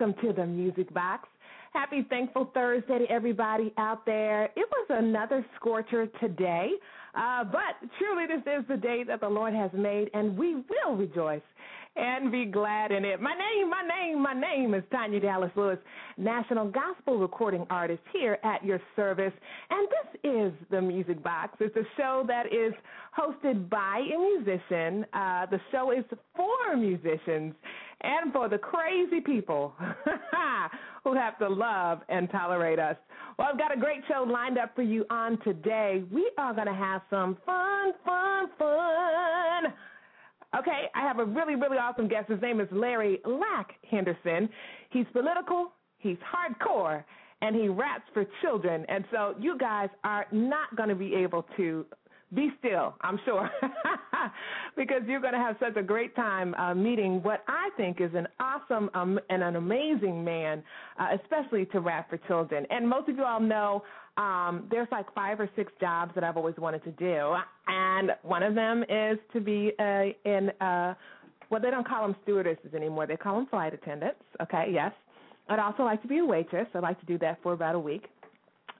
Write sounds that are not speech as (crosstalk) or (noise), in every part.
Welcome to the Music Box. Happy Thankful Thursday to everybody out there. It was another scorcher today, uh, but truly this is the day that the Lord has made, and we will rejoice and be glad in it. My name, my name, my name is Tanya Dallas Lewis, national gospel recording artist here at your service. And this is the Music Box. It's a show that is hosted by a musician. Uh, the show is for musicians and for the crazy people (laughs) who have to love and tolerate us. Well, I've got a great show lined up for you on today. We are going to have some fun, fun, fun. Okay, I have a really, really awesome guest. His name is Larry Lak Henderson. He's political, he's hardcore, and he raps for children. And so you guys are not going to be able to be still, I'm sure, (laughs) because you're going to have such a great time uh, meeting what I think is an awesome um, and an amazing man, uh, especially to rap for children. And most of you all know um, there's like five or six jobs that I've always wanted to do, and one of them is to be a, in, uh, well, they don't call them stewardesses anymore. They call them flight attendants. Okay, yes. I'd also like to be a waitress. I'd like to do that for about a week.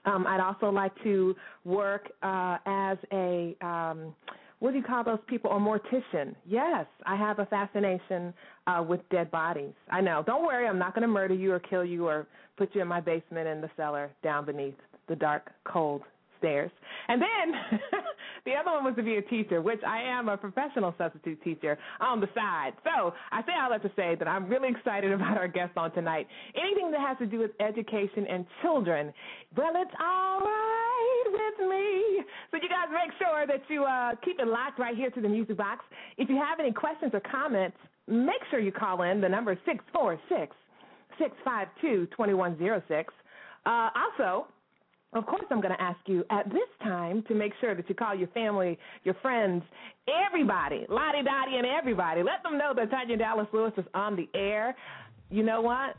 Um, I'd also like to work uh, as a um, what do you call those people? A mortician. Yes, I have a fascination uh, with dead bodies. I know. Don't worry, I'm not going to murder you or kill you or put you in my basement in the cellar down beneath the dark, cold stairs. And then (laughs) the other one was to be a teacher, which I am a professional substitute teacher on the side. So I say all that to say that I'm really excited (laughs) about our guest on tonight. Anything that has to do with education and children, well, it's all right with me. So you guys make sure that you uh, keep it locked right here to the music box. If you have any questions or comments, make sure you call in. The number is 646 652 2106. Uh, also, of course, I'm going to ask you at this time to make sure that you call your family, your friends, everybody, Lottie Dottie, and everybody. Let them know that Tanya Dallas Lewis is on the air. You know what?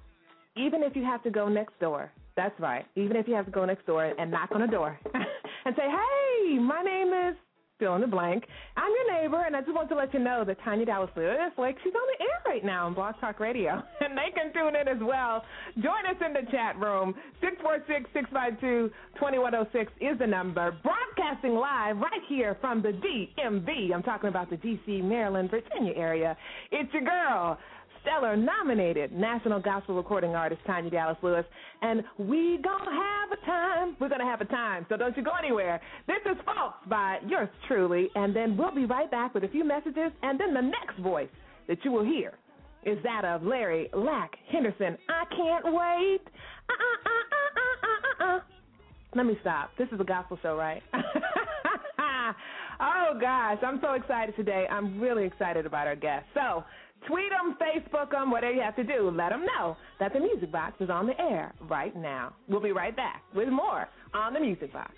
Even if you have to go next door, that's right. Even if you have to go next door and knock on a door (laughs) and say, "Hey, my name is fill in the blank. I'm your neighbor, and I just want to let you know that Tanya Dallas Lewis, like she's on the air right now on Blog Talk Radio, (laughs) and they can tune in as well. Join us in the chat room. Six four six six five two twenty one zero oh six is the number. Broadcasting live right here from the DMV. I'm talking about the D.C., Maryland, Virginia area. It's your girl. Stellar nominated National Gospel Recording Artist Tanya Dallas Lewis, and we gonna have a time. We're gonna have a time, so don't you go anywhere. This is Folks by yours truly, and then we'll be right back with a few messages, and then the next voice that you will hear is that of Larry Lak Henderson. I can't wait. Uh, uh, uh, Let me stop. This is a gospel show, right? (laughs) oh gosh, I'm so excited today. I'm really excited about our guest. So Tweet them, Facebook them, whatever you have to do. Let them know that the Music Box is on the air right now. We'll be right back with more on the Music Box.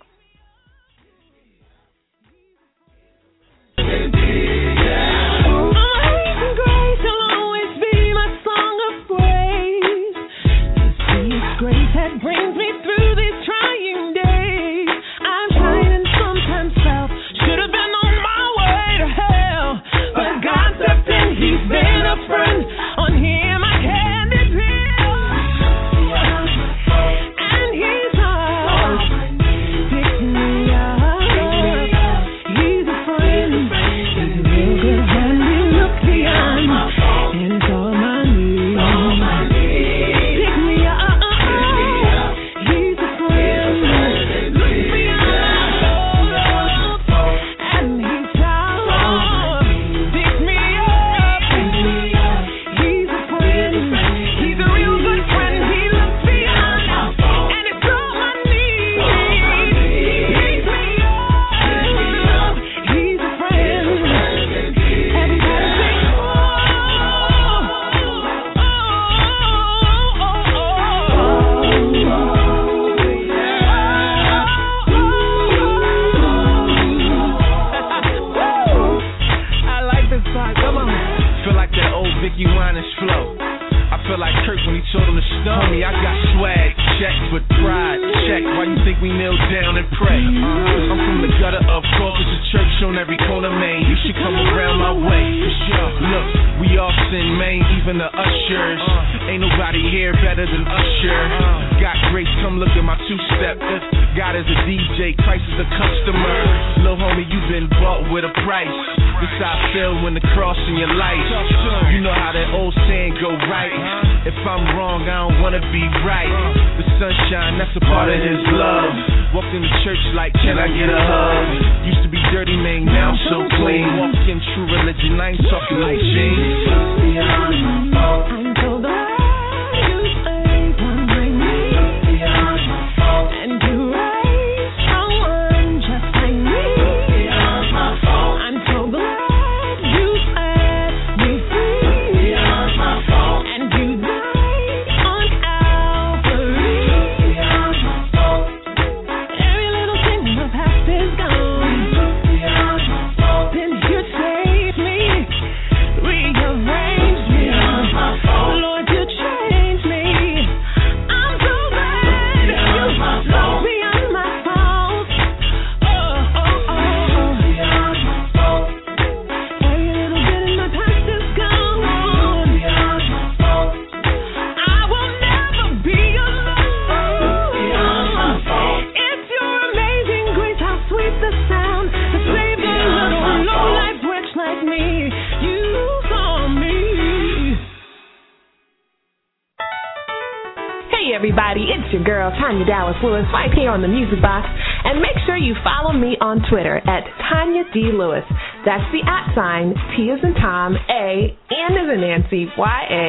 Lewis right here on the Music Box, and make sure you follow me on Twitter at Tanya D Lewis. That's the at sign T is in Tom, A, N is in Nancy, Y A,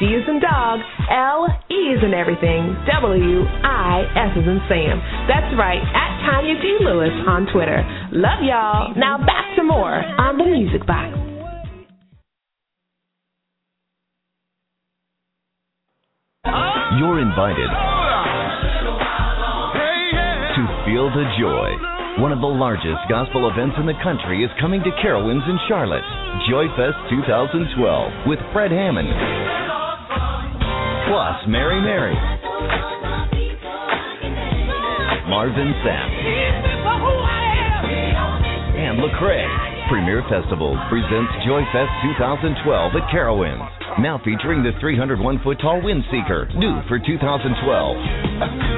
D is in dog, L E is in everything, W I S is in Sam. That's right, at Tanya D Lewis on Twitter. Love y'all. Now back to more on the Music Box. You're invited Feel the Joy. One of the largest gospel events in the country is coming to Carowinds in Charlotte. Joy Fest 2012 with Fred Hammond. Plus Mary Mary. Marvin Sapp. And Lecrae. Premier Festivals presents Joy Fest 2012 at Carowinds. Now featuring the 301 foot tall Windseeker, new for 2012.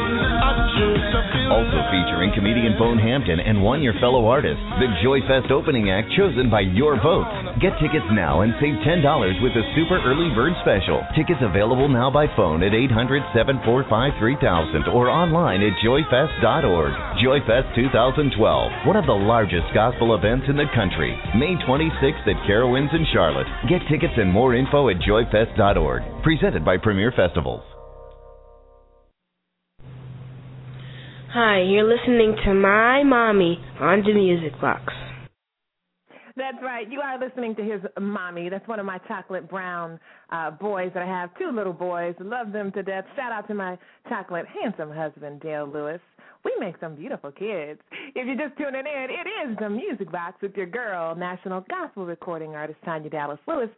Also featuring comedian Bone Hampton and one your fellow artist, the Joy Fest opening act chosen by your votes. Get tickets now and save $10 with a super early bird special. Tickets available now by phone at 800 745 3000 or online at joyfest.org. Joy Fest 2012, one of the largest gospel events in the country. May 26th at Carowinds in Charlotte. Get tickets and more info at joyfest.org. Presented by Premier Festivals. Hi, you're listening to My Mommy on the Music Box. That's right. You are listening to his mommy. That's one of my chocolate brown uh, boys that I have. Two little boys. Love them to death. Shout out to my chocolate handsome husband, Dale Lewis. We make some beautiful kids. If you're just tuning in, it is the Music Box with your girl, national gospel recording artist Tanya Dallas Lewis.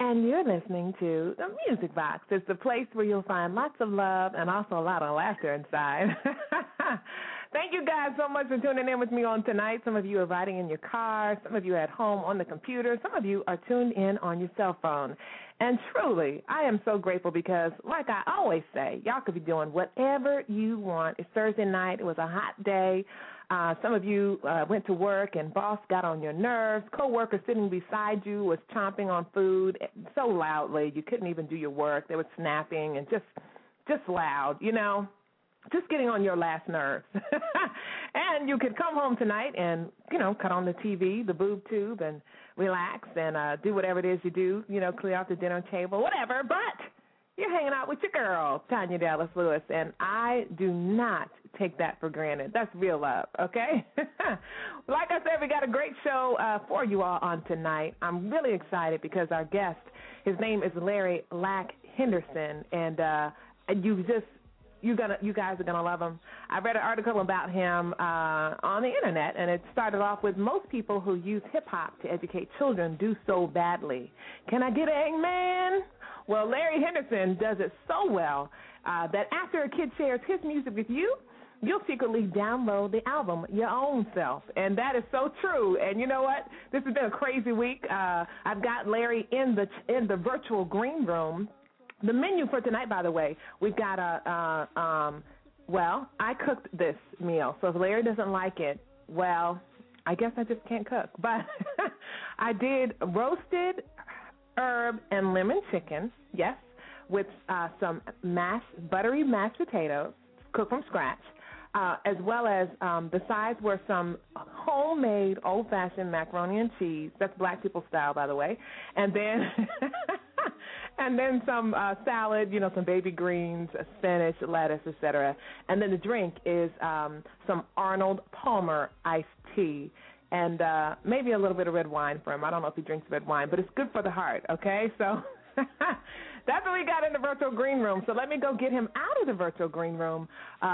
And you're listening to the Music Box. It's the place where you'll find lots of love and also a lot of laughter inside. (laughs) Thank you guys so much for tuning in with me on tonight. Some of you are riding in your car, some of you at home on the computer, some of you are tuned in on your cell phone. And truly, I am so grateful because, like I always say, y'all could be doing whatever you want. It's Thursday night, it was a hot day. Uh, some of you uh, went to work and boss got on your nerves. Coworker sitting beside you was chomping on food so loudly you couldn't even do your work. They were snapping and just just loud, you know just getting on your last nerves. (laughs) and you could come home tonight and, you know, cut on the TV, the boob tube, and relax and uh, do whatever it is you do, you know, clear out the dinner table, whatever. But you're hanging out with your girl, Tanya Dallas Lewis, and I do not take that for granted. That's real love, okay? (laughs) like I said, we got a great show uh, for you all on tonight. I'm really excited because our guest, his name is Larry Lak Henderson, and uh, you just you gonna you guys are gonna love him. I read an article about him uh, on the internet, and it started off with most people who use hip hop to educate children do so badly. Can I get an amen? Well, Larry Henderson does it so well uh, that after a kid shares his music with you, you'll secretly download the album your own self. And that is so true. And you know what? This has been a crazy week. Uh, I've got Larry in the in the virtual green room. The menu for tonight, by the way, we've got a um, well, I cooked this meal. So if Larry doesn't like it, well, I guess I just can't cook. But (laughs) I did roasted herb and lemon chicken. Yes, with uh, some mashed buttery mashed potatoes cooked from scratch uh, as well as um, the sides were some homemade old fashioned macaroni and cheese. That's black people style, by the way. And then. (laughs) and then some uh, salad, you know, some baby greens, spinach, lettuce, etc. And then the drink is um, some Arnold Palmer iced tea and uh, maybe a little bit of red wine for him. I don't know if he drinks red wine, but it's good for the heart. Okay, so (laughs) that's what we got in the virtual green room. So let me go get him out of the virtual green room. Uh,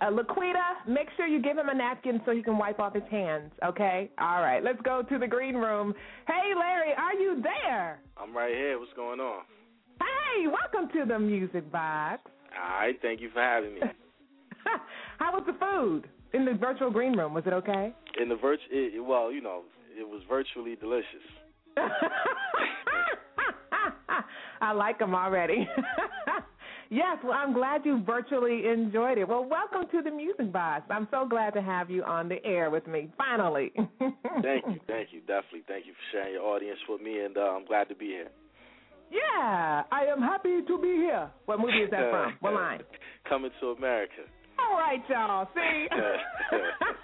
uh, Laquita, make sure you give him a napkin so he can wipe off his hands. Okay. All right. Let's go to the green room. Hey, Larry, are you there? I'm right here. What's going on? Hey, welcome to the Music Box. All right. Thank you for having me. (laughs) How was the food in the virtual green room? Was it okay? In the virtual, well, you know, it was virtually delicious. (laughs) I like them already. (laughs) yes, well, I'm glad you virtually enjoyed it. Well, welcome to the Music Box. I'm so glad to have you on the air with me, finally. (laughs) thank you, thank you, definitely. Thank you for sharing your audience with me, and uh, I'm glad to be here. Yeah, I am happy to be here. What movie is that from? What line? Coming to America. All right, y'all. See? (laughs)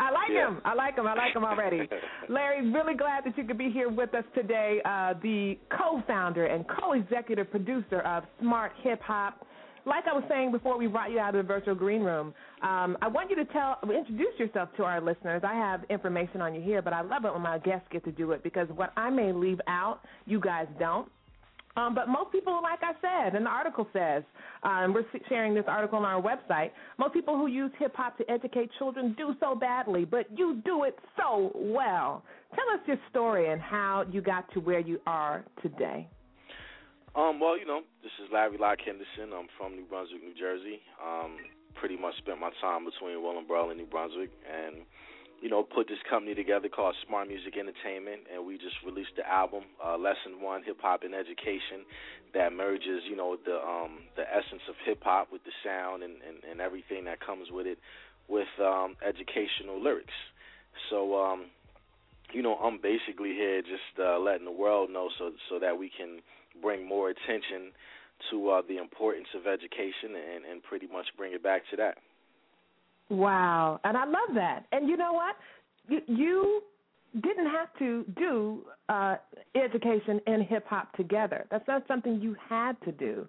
I like yeah. him. I like him. I like him already. (laughs) Larry, really glad that you could be here with us today. Uh, the co-founder and co-executive producer of Smart Hip Hop. Like I was saying before we brought you out of the virtual green room, um, I want you to tell, introduce yourself to our listeners. I have information on you here, but I love it when my guests get to do it because what I may leave out, you guys don't. Um, but most people, like I said, and the article says, um, we're sharing this article on our website. Most people who use hip hop to educate children do so badly, but you do it so well. Tell us your story and how you got to where you are today. Um, well, you know, this is Larry Lak Henderson. I'm from New Brunswick, New Jersey. Um, pretty much spent my time between Willingboro and New Brunswick, and you know, put this company together called Smart Music Entertainment, and we just released the album, uh, Lesson One: Hip Hop and Education, that merges, you know, the um, the essence of hip hop with the sound and, and, and everything that comes with it, with um, educational lyrics. So, um, you know, I'm basically here just uh, letting the world know so so that we can bring more attention to uh, the importance of education and, and pretty much bring it back to that. Wow, and I love that. And you know what? You, didn't have to do uh, education and hip hop together. That's not something you had to do.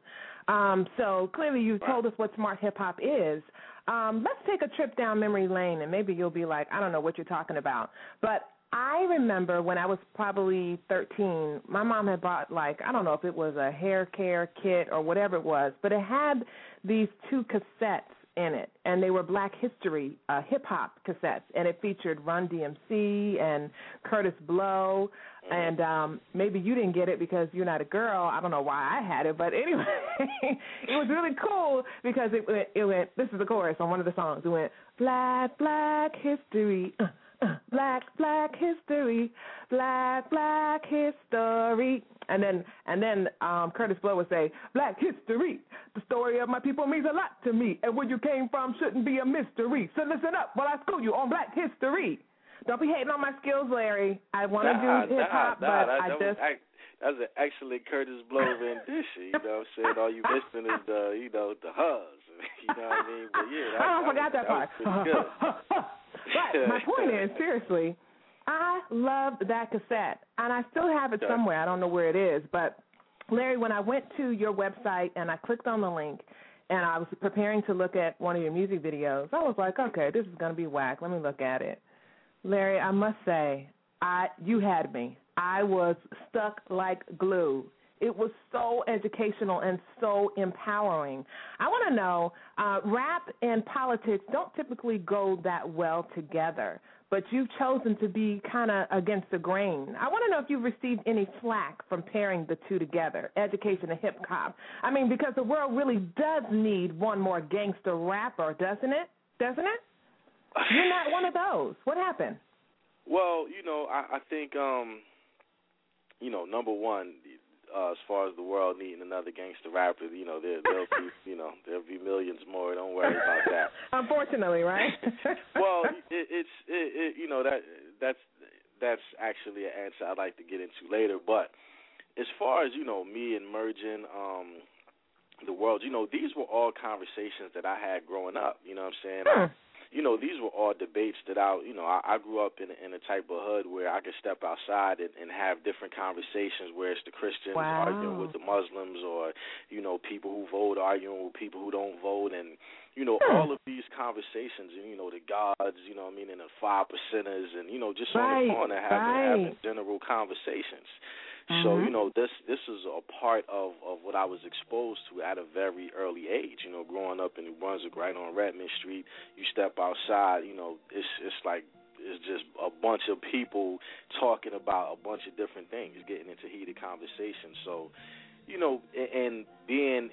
Um, so clearly, you told us what smart hip hop is. Um, let's take a trip down memory lane, and maybe you'll be like, I don't know what you're talking about. But I remember when I was probably 13, my mom had bought like I don't know if it was a hair care kit or whatever it was, but it had these two cassettes in it, and they were Black History uh, hip hop cassettes, and it featured Run DMC and Kurtis Blow, and um maybe you didn't get it because you're not a girl. I don't know why I had it, but (laughs) anyway, it was really cool because it went, it went. This is the chorus on one of the songs. It went Black Black History. Uh, black black history. Black black history. And then and then um Kurtis Blow would say black history. The story of my people means a lot to me. And where you came from shouldn't be a mystery. So listen up while I school you on black history. Don't be hating on my skills Larry. I want to nah, do hip hop nah, but nah, I that just was, that's an excellent Kurtis Blow rendition you know what I'm saying? All you missing is the you know the hugs (laughs) you know what I mean? But yeah that, I that forgot was, that part. (laughs) But my point is, seriously, I loved that cassette, and I still have it somewhere. I don't know where it is, but Larry, when I went to your website and I clicked on the link, and I was preparing to look at one of your music videos, I was like, okay, this is going to be whack. Let me look at it. Larry, I must say, I you had me. I was stuck like glue. It was so educational and so empowering. I want to know uh, rap and politics don't typically go that well together, but you've chosen to be kind of against the grain. I want to know if you've received any flack from pairing the two together, education and hip hop. I mean, because the world really does need one more gangster rapper, doesn't it? Doesn't it? You're not one of those. What happened? Well, you know, I, I think, um, you know, number one, uh, as far as the world needing another gangster rapper, you know, there there'll be, (laughs) you know, there'll be millions more. Don't worry about that. (laughs) Unfortunately, right? (laughs) well, it, it's, it, it, you know, that that's that's actually an answer I'd like to get into later. But as far as you know, me and merging um, the world, you know, these were all conversations that I had growing up. You know what I'm saying? Hmm you know, these were all debates that I, you know, I, I grew up in in a type of hood where I could step outside and, and have different conversations where it's the Christians wow. arguing with the Muslims or, you know, people who vote arguing with people who don't vote and, you know, hmm. all of these conversations and, you know, the gods, you know I mean, and the five percenters and, you know, just right. on the corner having, right. having general conversations. Mm-hmm. So you know this this is a part of of what I was exposed to at a very early age. You know, growing up in New Brunswick, right on Redmond Street, you step outside, you know, it's it's like it's just a bunch of people talking about a bunch of different things, getting into heated conversations. So, you know, and being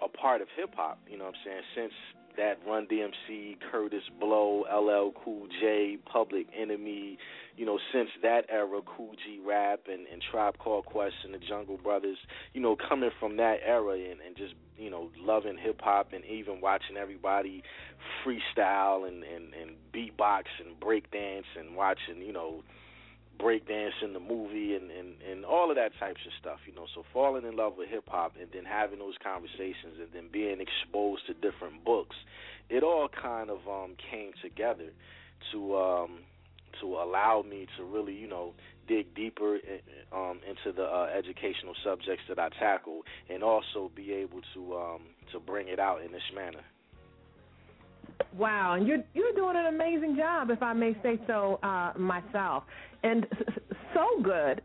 a part of hip hop, you know what I'm saying, since that Run DMC, Kurtis Blow, LL Cool J, Public Enemy, you know, since that era, Kool G Rap and, and Tribe Called Quest and the Jungle Brothers, you know, coming from that era and, and just, you know, loving hip hop and even watching everybody freestyle and, and, and beatbox and break dance and watching, you know, break dance in the movie and, and, and all of that types of stuff, you know. So falling in love with hip hop and then having those conversations and then being exposed to different books, it all kind of um came together to um to allow me to really, you know, dig deeper in, um, into the uh, educational subjects that I tackle, and also be able to um, to bring it out in this manner. Wow, and you're you're doing an amazing job, if I may say so uh, myself, and so good.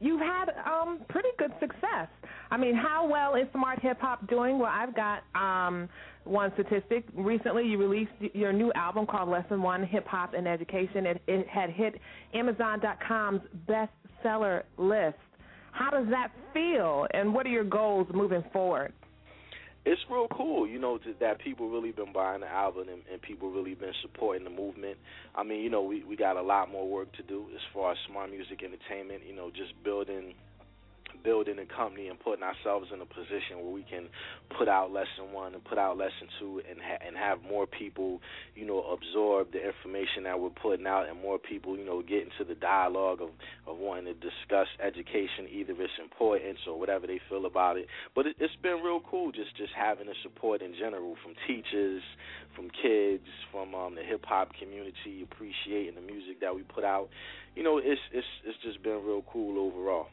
You've had um, pretty good success. I mean, how well is Smart Hip Hop doing? Well, I've got um, one statistic. Recently, you released your new album called Lesson One: Hip Hop and Education. It, it had hit Amazon.com's bestseller list. How does that feel, and what are your goals moving forward? It's real cool, you know, to, that people really been buying the album and, and people really been supporting the movement. I mean, you know, we we got a lot more work to do as far as smart music entertainment. You know, just building building a company and putting ourselves in a position where we can put out lesson one and put out lesson two and ha- and have more people, you know, absorb the information that we're putting out and more people, you know, get into the dialogue of of wanting to discuss education, either its importance or whatever they feel about it. But it, it's been real cool just just having the support in general from teachers, from kids, from um, the hip hop community, appreciating the music that we put out. You know, it's it's it's just been real cool overall.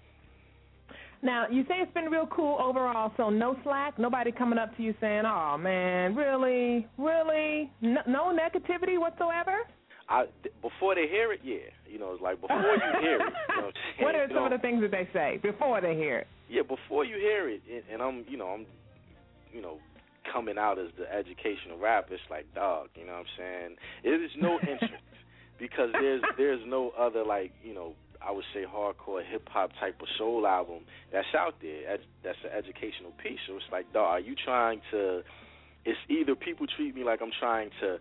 Now, you say it's been real cool overall, so no slack, nobody coming up to you saying, "Oh man, really, really, no, no negativity whatsoever." I before they hear it, yeah, you know, it's like before you hear it. You know what, (laughs) are some know, of the things that they say before they hear it? Yeah, before you hear it, and, and I'm, you know, I'm, you know, coming out as the educational rapper. It's like, dog, you know what I'm saying? It is no (laughs) interest because there's there's no other like, you know, I would say hardcore hip hop type of soul album that's out there. That's an educational piece. So it's like, dog, are you trying to? It's either people treat me like I'm trying to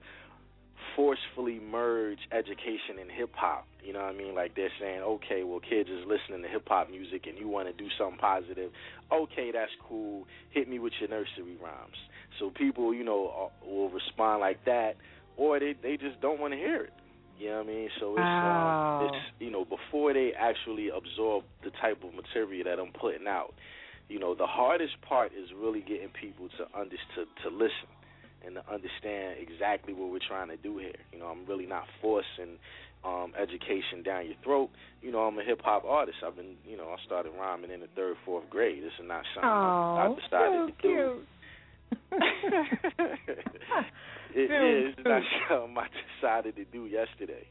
forcefully merge education and hip hop. You know what I mean? Like they're saying, okay, well, kids is listening to hip hop music and you want to do something positive. Okay, that's cool. Hit me with your nursery rhymes. So people, you know, uh, will respond like that, or they they just don't want to hear it. You know what I mean? So it's oh. um, it's you know before they actually absorb the type of material that I'm putting out. You know, the hardest part is really getting people to under to to listen and to understand exactly what we're trying to do here. You know, I'm really not forcing um education down your throat. You know, I'm a hip hop artist. I've been, you know, I started rhyming in the third, fourth grade. This is not something oh, I, I decided so to cute. do. (laughs) (laughs) (laughs) it is not (laughs) something I decided to do yesterday.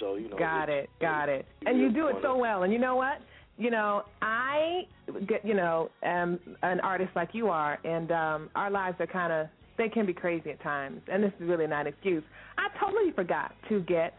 So you know, got it, got it, and you do it so well. And you know what? you know, I get, you know, am an artist like you are, and um, our lives are kind of they can be crazy at times, and this is really not an excuse. I totally forgot to get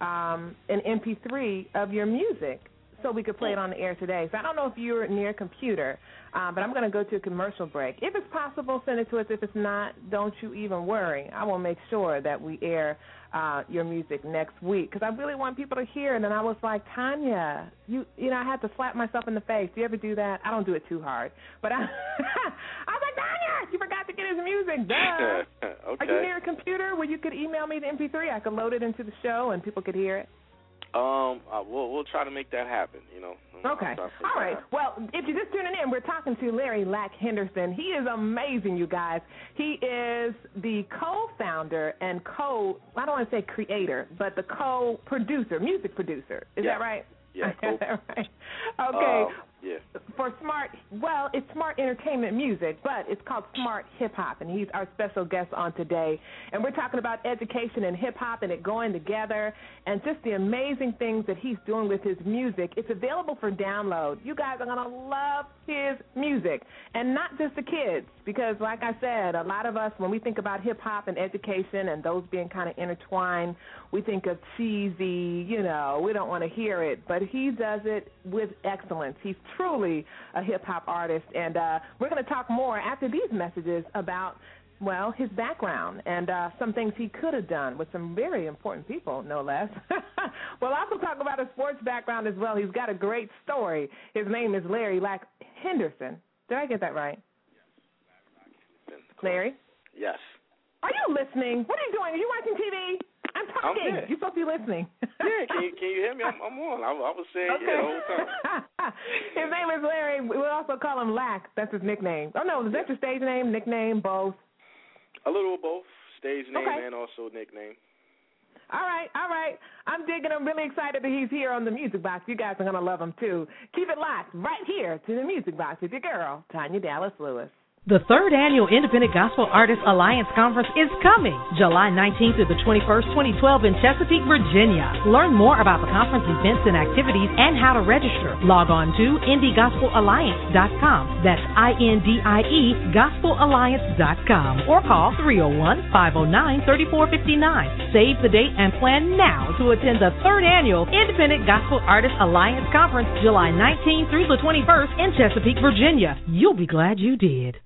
um, an MP3 of your music so we could play it on the air today. So I don't know if you're near a computer, uh, but I'm going to go to a commercial break. If it's possible, send it to us. If it's not, don't you even worry. I will make sure that we air uh, your music next week because I really want people to hear it. And I was like, Tanya, you you know, I had to slap myself in the face. Do you ever do that? I don't do it too hard, but I, (laughs) I was like, Tanya, you forgot to get his music. (laughs) Duh. okay. Are you near a computer where you could email me the MP3? I could load it into the show and people could hear it. Um, uh, we'll we'll try to make that happen. You know. Okay. All right. Well, if you're just tuning in, we're talking to Larry Lak Henderson. He is amazing, you guys. He is the co-founder and co I don't want to say creator, but the co-producer, music producer. Is Yeah. that right? Yeah. (laughs) That right. Okay. Um, yeah. for smart well it's smart entertainment music but it's called smart hip hop and he's our special guest on today. And we're talking about education and hip hop and it going together and just the amazing things that he's doing with his music. It's available for download. You guys are to love his music. And not just the kids because like i said a lot of us when we think about hip hop and education and those being kind of intertwined we think of cheesy you know we don't want to hear it but he does it with excellence he's truly a hip hop artist, and uh, we're going to talk more after these messages about. Well, his background and uh, some things he could have done with some very important people, no less. (laughs) we'll also talk about his sports background as well. He's got a great story. His name is Larry Lak Henderson. Did I get that right? Larry? Yes. Are you listening? What are you doing? Are you watching TV? I'm talking. here. You're supposed to be listening. Yeah. Can you can you hear me? I'm, I'm on. I, I was saying Okay. yeah the whole time. (laughs) his name is Larry. We'll also call him Lak. That's his nickname. Oh no, is that your stage name, nickname, both? A little of both. Stage name Okay. and also nickname. All right, all right. I'm digging. I'm really excited that he's here on the Music Box. You guys are gonna love him too. Keep it locked right here to the Music Box with your girl, Tanya Dallas Lewis. The third annual Independent Gospel Artists Alliance Conference is coming July 19th through the 21st, 2012 in Chesapeake, Virginia. Learn more about the conference events and activities and how to register. Log on to IndieGospelAlliance.com. That's I-N-D-I-E GospelAlliance.com or call 301-509-3459. Save the date and plan now to attend the third annual Independent Gospel Artists Alliance Conference July 19th through the 21st in Chesapeake, Virginia. You'll be glad you did.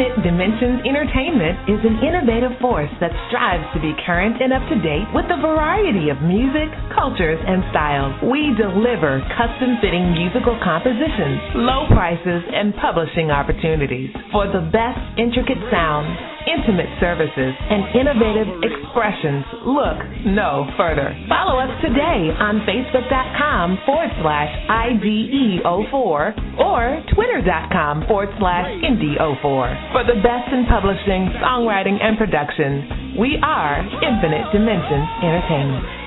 Dimensions Entertainment is an innovative force that strives to be current and up to date with a variety of music, cultures, and styles. We deliver custom fitting musical compositions, low prices, and publishing opportunities. For the best intricate sounds, intimate services, and innovative expressions, look no further. Follow us today on Facebook.com forward slash IDE04 or Twitter.com forward slash Indie04. For the best in publishing, songwriting, and production, we are Infinite Dimensions Entertainment.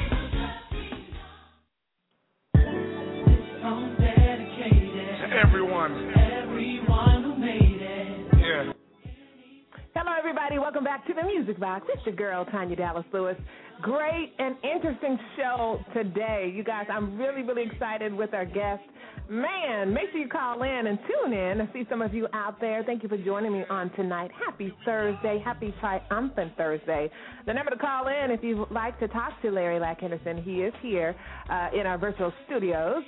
Everybody. Welcome back to the Music Box. It's your girl, Tanya Dallas Lewis. Great and interesting show today. You guys, I'm really, really excited with our guest. Man, make sure you call in and tune in. I see some of you out there. Thank you for joining me on tonight. Happy Thursday. Happy triumphant Thursday. The number to call in if you'd like to talk to Larry Lak Henderson, he is here uh, in our virtual studios.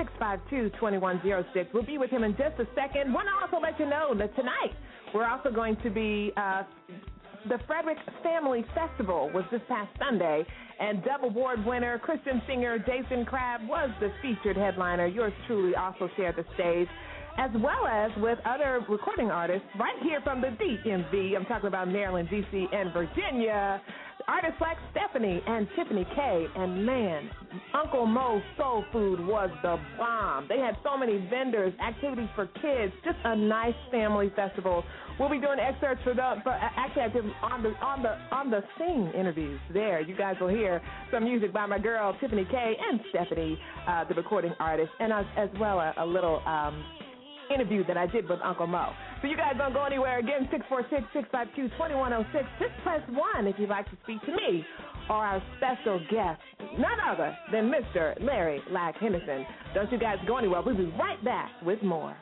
646-652-2106. We'll be with him in just a second. Want to also let you know that tonight we're also going to be uh, the Frederick Family Festival was this past Sunday, and Dove Award winner Christian singer Jason Crabb was the featured headliner. Yours truly also shared the stage. As well as with other recording artists right here from the DMV. I'm talking about Maryland, D.C., and Virginia. Artists like Stephanie and Tiffany K. And man, Uncle Mo's Soul Food was the bomb. They had so many vendors, activities for kids, just a nice family festival. We'll be doing excerpts for the for actually I did on the on the on the sing interviews there. You guys will hear some music by my girl Tiffany K. and Stephanie, uh, the recording artist, and as, as well a, a little um, interview that I did with Uncle Mo. So you guys don't go anywhere. Again, 646-652-2106. Just press 1 if you'd like to speak to me or our special guest, none other than Mr. Larry Lak Henderson. Don't you guys go anywhere. We'll be right back with more.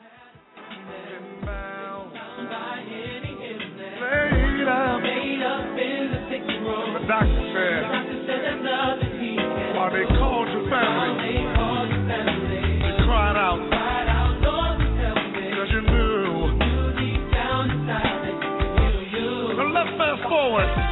The doctor said, while they called your family, fast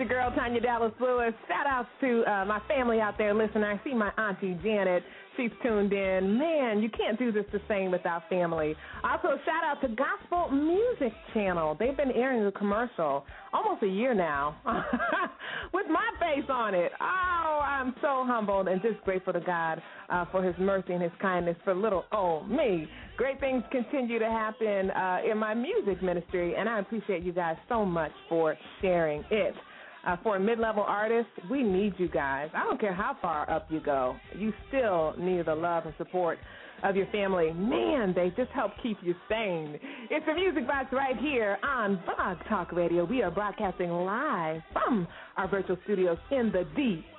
your girl Tanya Dallas Lewis. Shout out to uh, my family out there listening. I see my auntie Janet. She's tuned in. Man, you can't do this the same without family. Also, shout out to Gospel Music Channel. They've been airing the commercial almost a year now (laughs) with my face on it. Oh, I'm so humbled and just grateful to God uh, for His mercy and His kindness for little oh me. Great things continue to happen uh, in my music ministry, and I appreciate you guys so much for sharing it. Uh, for a mid-level artist, we need you guys. I don't care how far up you go, you still need the love and support of your family. Man, they just help keep you sane. It's the Music Box right here on Blog Talk Radio. We are broadcasting live from our virtual studios in the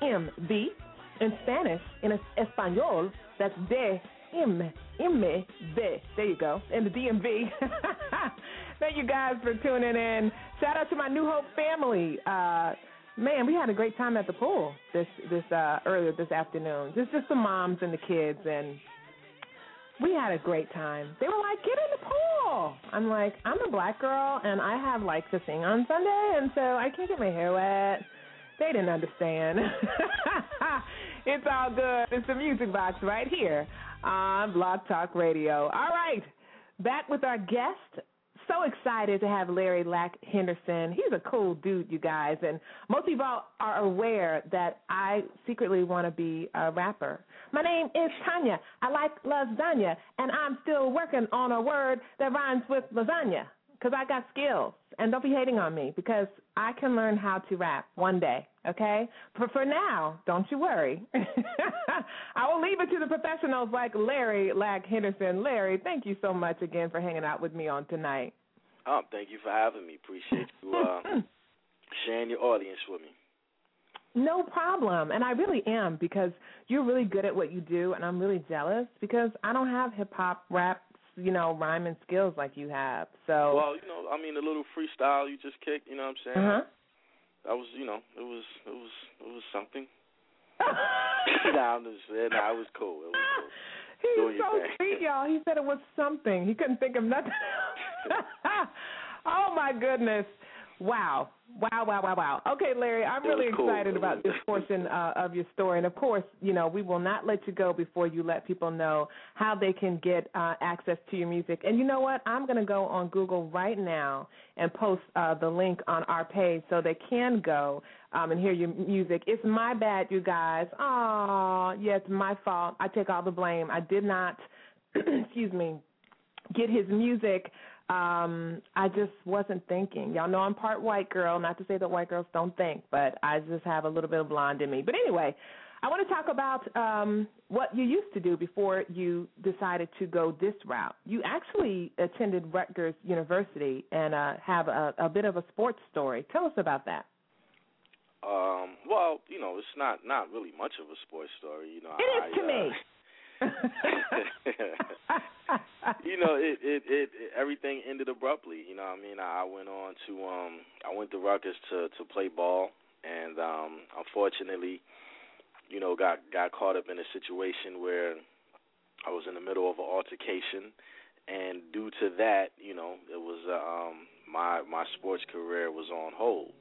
DMV in Spanish, in Espanol. That's de M M B. There you go. In the DMV. (laughs) Thank you guys for tuning in. Shout out to my New Hope family. Uh, man, we had a great time at the pool this this uh, earlier this afternoon. Just just the moms and the kids, and we had a great time. They were like, "Get in the pool." I'm like, "I'm a black girl, and I have like to sing on Sunday, and so I can't get my hair wet." They didn't understand. (laughs) it's all good. It's the music box right here on Blog Talk Radio. All right, back with our guest. So excited to have Larry Lak Henderson. He's a cool dude, you guys, and most of y'all are aware that I secretly want to be a rapper. My name is Tanya. I like lasagna, and I'm still working on a word that rhymes with lasagna because I got skills. And don't be hating on me because I can learn how to rap one day, okay? But for now, don't you worry. (laughs) I will leave it to the professionals like Larry Lak Henderson. Larry, thank you so much again for hanging out with me on tonight. Um, thank you for having me. Appreciate you uh, (laughs) sharing your audience with me. No problem. And I really am because you're really good at what you do, and I'm really jealous because I don't have hip hop, rap, you know, rhyming skills like you have. So Well, you know, I mean, the little freestyle you just kicked, you know what I'm saying? Uh-huh. That was, you know, it was, it was, it was something. (laughs) nah, I'm just nah, it was cool. It was cool. He's Doing so sweet, y'all. He said it was something. He couldn't think of nothing. (laughs) (laughs) oh my goodness. Wow. Wow, wow, wow, wow. Okay, Larry, I'm really cool. excited about this (laughs) portion uh, of your story. And of course, you know, we will not let you go before you let people know how they can get uh, access to your music. And you know what? I'm going to go on Google right now and post uh, the link on our page so they can go um, and hear your music. It's my bad, you guys. Oh, yeah, it's my fault. I take all the blame. I did not, (clears throat) excuse me, get his music. Um, I just wasn't thinking. Y'all know I'm part white girl. Not to say that white girls don't think, but I just have a little bit of blonde in me. But anyway, I want to talk about um, what you used to do before you decided to go this route. You actually attended Rutgers University and uh, have a, a bit of a sports story. Tell us about that. Um, well, you know, it's not not really much of a sports story. You know, It is I, to uh, me. (laughs) (laughs) you know, it, it it everything ended abruptly. You know, what I mean, I, I went on to um, I went to Rutgers to to play ball, and um, unfortunately, you know, got got caught up in a situation where I was in the middle of an altercation, and due to that, you know, it was uh, um, my my sports career was on hold.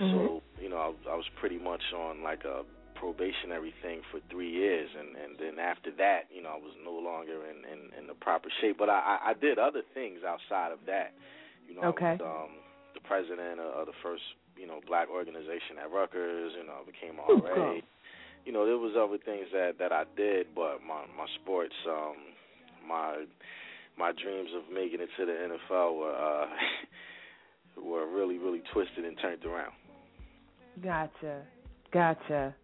Mm-hmm. So you know, I, I was pretty much on like a probationary thing for three years, and and then after that, you know, I was no longer in in, in the proper shape. But I, I did other things outside of that. You know, okay. I was um, the president of, of the first you know black organization at Rutgers. You know, I became RA. Cool. You know, there was other things that that I did, but my my sports, um, my my dreams of making it to the NFL were uh, (laughs) were really really twisted and turned around. Gotcha, gotcha.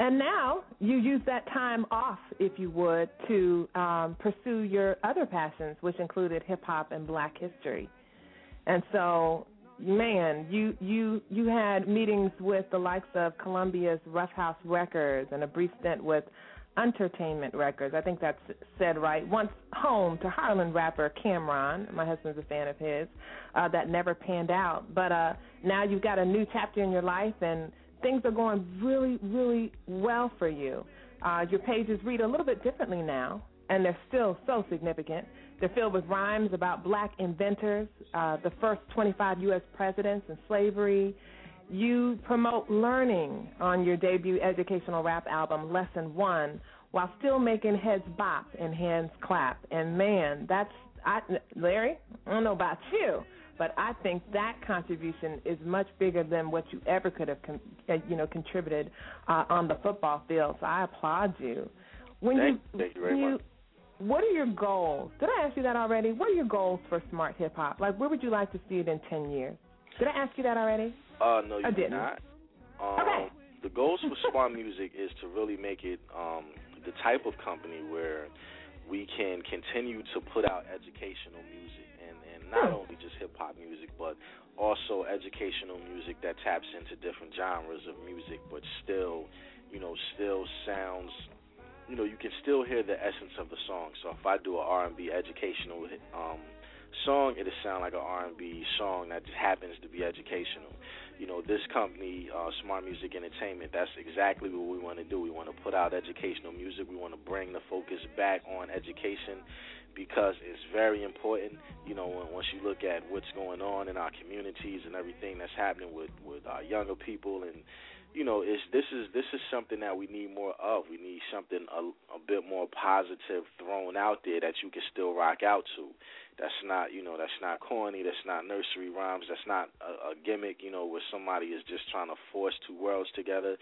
And now you use that time off, if you would, to um, pursue your other passions, which included hip hop and Black history. And so, man, you you you had meetings with the likes of Columbia's Ruffhouse Records and a brief stint with Untertainment Records. I think that's said right. Once home to Harlem rapper Cam'ron, My husband's a fan of his. Uh, that never panned out, but uh, now you've got a new chapter in your life and things are going really, really well for you. Uh, your pages read a little bit differently now, and they're still so significant. They're filled with rhymes about black inventors, uh, the first 25 U.S. presidents, and slavery. You promote learning on your debut educational rap album, Lesson One, while still making heads bop and hands clap. And man, that's I, Larry. I don't know about you, but I think that contribution is much bigger than what you ever could have, uh, you know, contributed uh, on the football field. So I applaud you. When thank, you, thank you very you, much. What are your goals? Did I ask you that already? What are your goals for Smart Hip Hop? Like, where would you like to see it in ten years? Did I ask you that already? Uh, no, you I did didn't. not. Um, okay. The goals for Smart Music is to really make it um, the type of company where we can continue to put out educational music not only just hip hop music, but also educational music that taps into different genres of music, but still, you know, still sounds, you know, you can still hear the essence of the song. So if I do an R&B educational um, song, it'll sound like an R&B song that just happens to be educational. You know, this company, uh, Smart Music Entertainment, that's exactly what we want to do. We want to put out educational music. We want to bring the focus back on education because it's very important. You know, once you look at what's going on in our communities and everything that's happening with with our younger people, and you know, it's this is this is something that we need more of. We need something a, a bit more positive thrown out there that you can still rock out to. That's not, you know, that's not corny. That's not nursery rhymes. That's not a, a gimmick. You know, where somebody is just trying to force two worlds together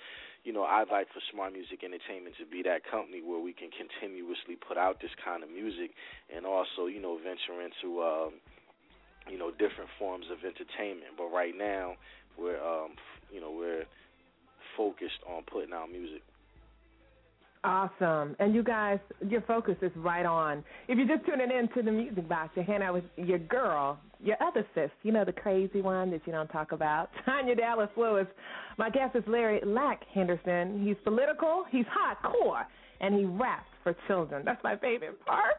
you know, I'd like for Smart Music Entertainment to be that company where we can continuously put out this kind of music and also, you know, venture into, um, you know, different forms of entertainment. But right now, we're, um, you know, we're focused on putting out music. Awesome. And you guys, your focus is right on. If you're just tuning in to the music box, you're hanging out with your girl, your other sis, you know, the crazy one that you don't talk about, (laughs) Tanya Dallas Lewis. My guest is Larry Lak Henderson. He's political, he's hardcore, and he raps for children. That's my favorite part.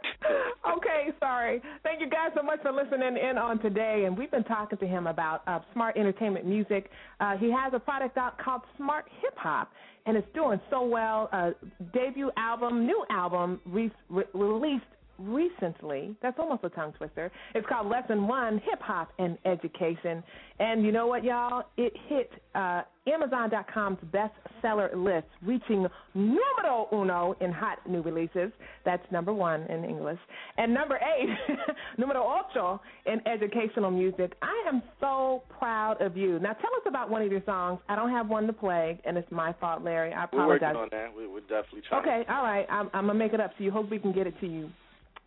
okay, sorry. Thank you guys so much for listening in on today. And we've been talking to him about uh, smart entertainment music. Uh, he has a product out called Smart Hip Hop, and it's doing so well. Uh, debut album, new album re- re- released recently. That's almost a tongue twister. It's called Lesson One Hip Hop and Education. And you know what, y'all? It hit uh, Amazon.com's bestseller list, reaching numero uno in hot new releases. That's number one in English. And number eight, (laughs) numero ocho in educational music. I am so proud of you. Now, tell us about one of your songs. I don't have one to play, and it's my fault, Larry. I apologize. We're working on that. We, we're definitely trying. Okay, all right. I'm, I'm going to make it up to you. Hope we can get it to you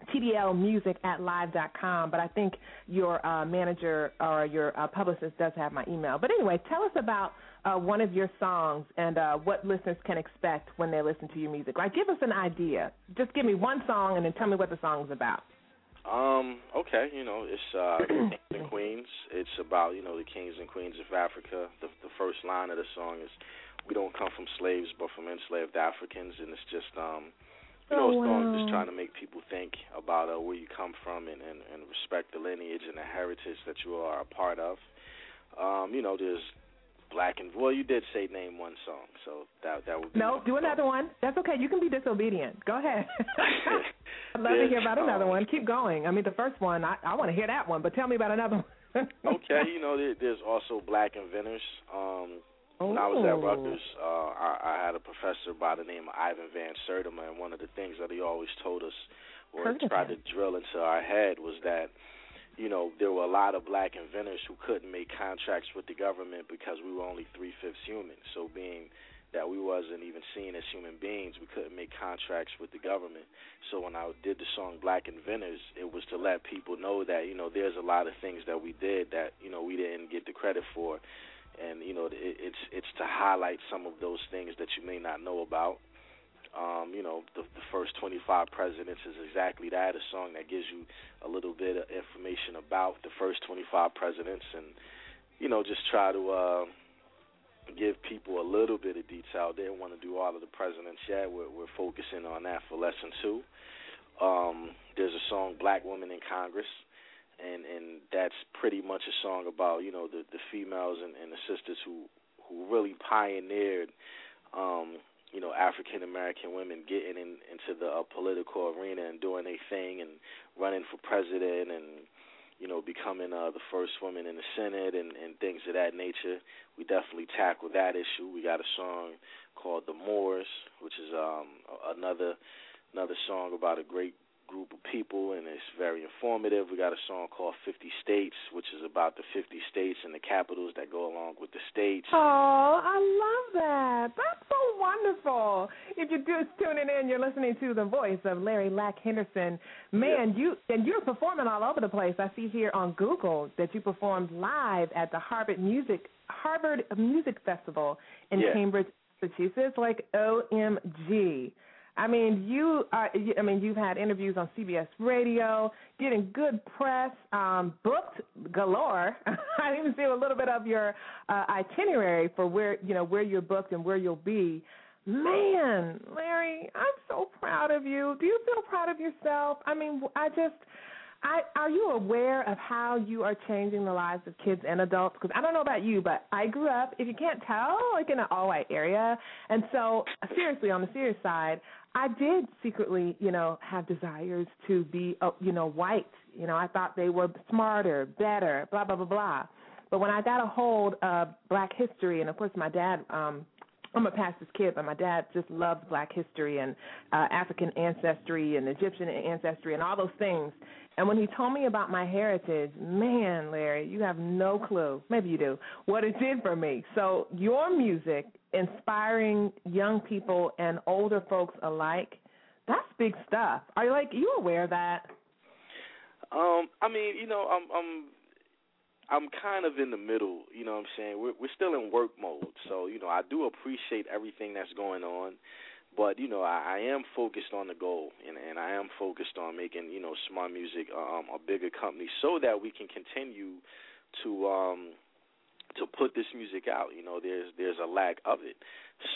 tdlmusic at live.com, but I think your uh, manager or your uh, publicist does have my email. But anyway, tell us about uh, one of your songs and uh, what listeners can expect when they listen to your music. Like, give us an idea. Just give me one song and then tell me what the song is about. Um. Okay. You know, it's uh, (coughs) Kings and Queens. It's about you know the kings and queens of Africa. The the first line of the song is, "We don't come from slaves, but from enslaved Africans," and it's just um, you know, oh, song wow. just trying to make people think about uh, where you come from and, and, and respect the lineage and the heritage that you are a part of. Um, you know, there's black and well, you did say name one song, so that that would be No, do another one. That's okay. You can be disobedient. Go ahead. (laughs) I'd love to hear about another um, one. Keep going. I mean, the first one, I, I want to hear that one, but tell me about another (laughs) one. okay, you know, there, there's also black inventors. Um, when I was at Oh. Rutgers, uh, I, I had a professor by the name of Ivan Van Sertima, and one of the things that he always told us, or Heard tried to drill into our head, was that you know there were a lot of black inventors who couldn't make contracts with the government because we were only three fifths human. So being that we wasn't even seen as human beings, we couldn't make contracts with the government. So when I did the song Black Inventors, it was to let people know that you know there's a lot of things that we did that you know we didn't get the credit for, and you know it, it's it's to highlight some of those things that you may not know about. Um, you know, the, the first 25 presidents is exactly that, a song that gives you a little bit of information about the first 25 presidents and, you know, just try to uh, give people a little bit of detail. They didn't want to do all of the presidents yet. We're, we're focusing on that for lesson two. Um, there's a song, Black Women in Congress. And and that's pretty much a song about you know the the females and, and the sisters who who really pioneered um, you know African American women getting in, into the uh, political arena and doing their thing and running for president and you know becoming uh, the first woman in the Senate and, and things of that nature. We definitely tackle that issue. We got a song called "The Moors," which is um, another another song about a great group of people and it's very informative. We got a song called 50 States, which is about the 50 states and the capitals that go along with the states. Oh, I love that. That's so wonderful. If you're just tuning in, you're listening to the voice of Larry Lak Henderson. Man, you and you're performing all over the place. I see here on Google that you performed live at the Harvard Music Harvard Music Festival in Yeah. Cambridge, Massachusetts. Like OMG. I mean, you are. I mean, you've had interviews on CBS Radio, getting good press, um, booked galore. (laughs) I even see a little bit of your uh, itinerary for where you know where you're booked and where you'll be. Man, Larry, I'm so proud of you. Do you feel proud of yourself? I mean, I just. I, are you aware of how you are changing the lives of kids and adults? Because I don't know about you, but I grew up, if you can't tell, like in an all-white area, and so seriously, on the serious side, I did secretly, you know, have desires to be, uh, you know, white. You know, I thought they were smarter, better, blah blah blah blah. But when I got a hold of Black history, and of course my dad, um, I'm a pastor's kid, but my dad just loves Black history and uh, African ancestry and Egyptian ancestry and all those things. And when he told me about my heritage, man, Larry, you have no clue. Maybe you do. What it did for me. So your music inspiring young people and older folks alike, that's big stuff. Are you like you aware of that? Um, I mean, you know, I'm I'm I'm kind of in the middle, you know what I'm saying? We're we're still in work mode. So, you know, I do appreciate everything that's going on, but you know, I, I am focused on the goal and and I am focused on making, you know, smart music um a bigger company so that we can continue to um to put this music out. You know, there's there's a lack of it.